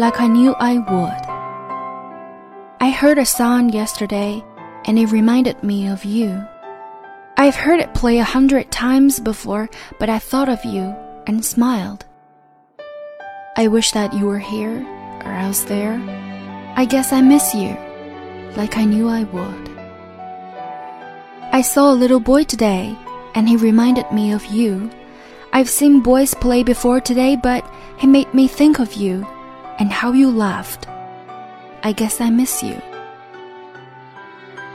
like I knew I would. I heard a song yesterday, and it reminded me of you. I've heard it play a hundred times before, but I thought of you and smiled. I wish that you were here or else there. I guess I miss you, like I knew I would. I saw a little boy today, and he reminded me of you. I've seen boys play before today, but he made me think of you and how you laughed. I guess I miss you.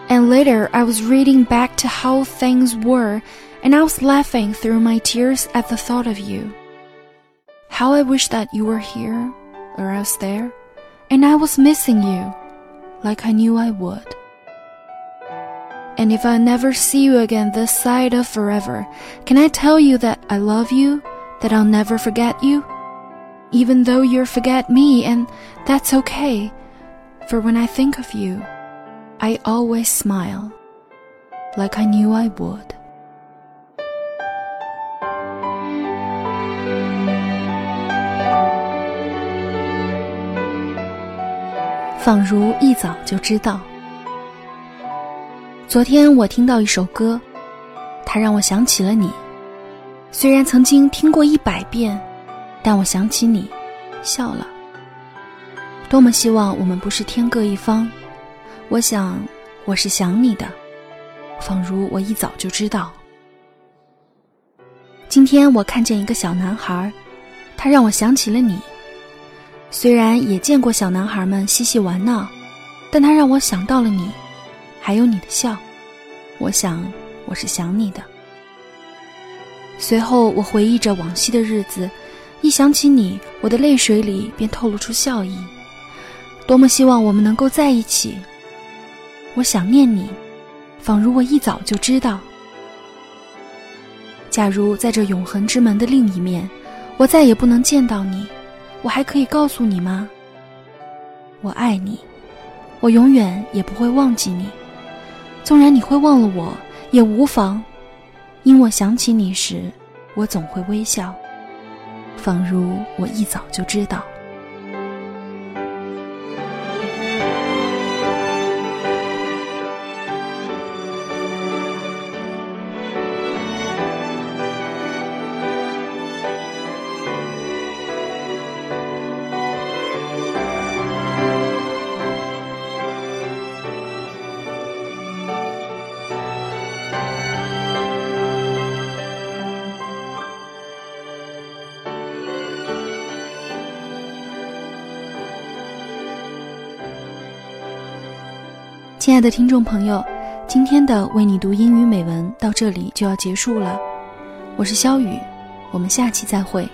And later, I was reading back to how things were, and I was laughing through my tears at the thought of you. How I wish that you were here or else there, and I was missing you, like I knew I would. And if I never see you again this side of forever, can I tell you that I love you, that I'll never forget you? Even though you forget me, and that's okay, for when I think of you, I always smile, like I knew I would. 仿如一早就知道。昨天我听到一首歌，它让我想起了你。虽然曾经听过一百遍，但我想起你，笑了。多么希望我们不是天各一方。我想我是想你的，仿如我一早就知道。今天我看见一个小男孩，他让我想起了你。虽然也见过小男孩们嬉戏玩闹，但他让我想到了你，还有你的笑。我想，我是想你的。随后，我回忆着往昔的日子，一想起你，我的泪水里便透露出笑意。多么希望我们能够在一起！我想念你，仿如我一早就知道。假如在这永恒之门的另一面，我再也不能见到你。我还可以告诉你吗？我爱你，我永远也不会忘记你。纵然你会忘了我，也无妨，因我想起你时，我总会微笑，仿如我一早就知道。亲爱的听众朋友，今天的为你读英语美文到这里就要结束了。我是肖雨，我们下期再会。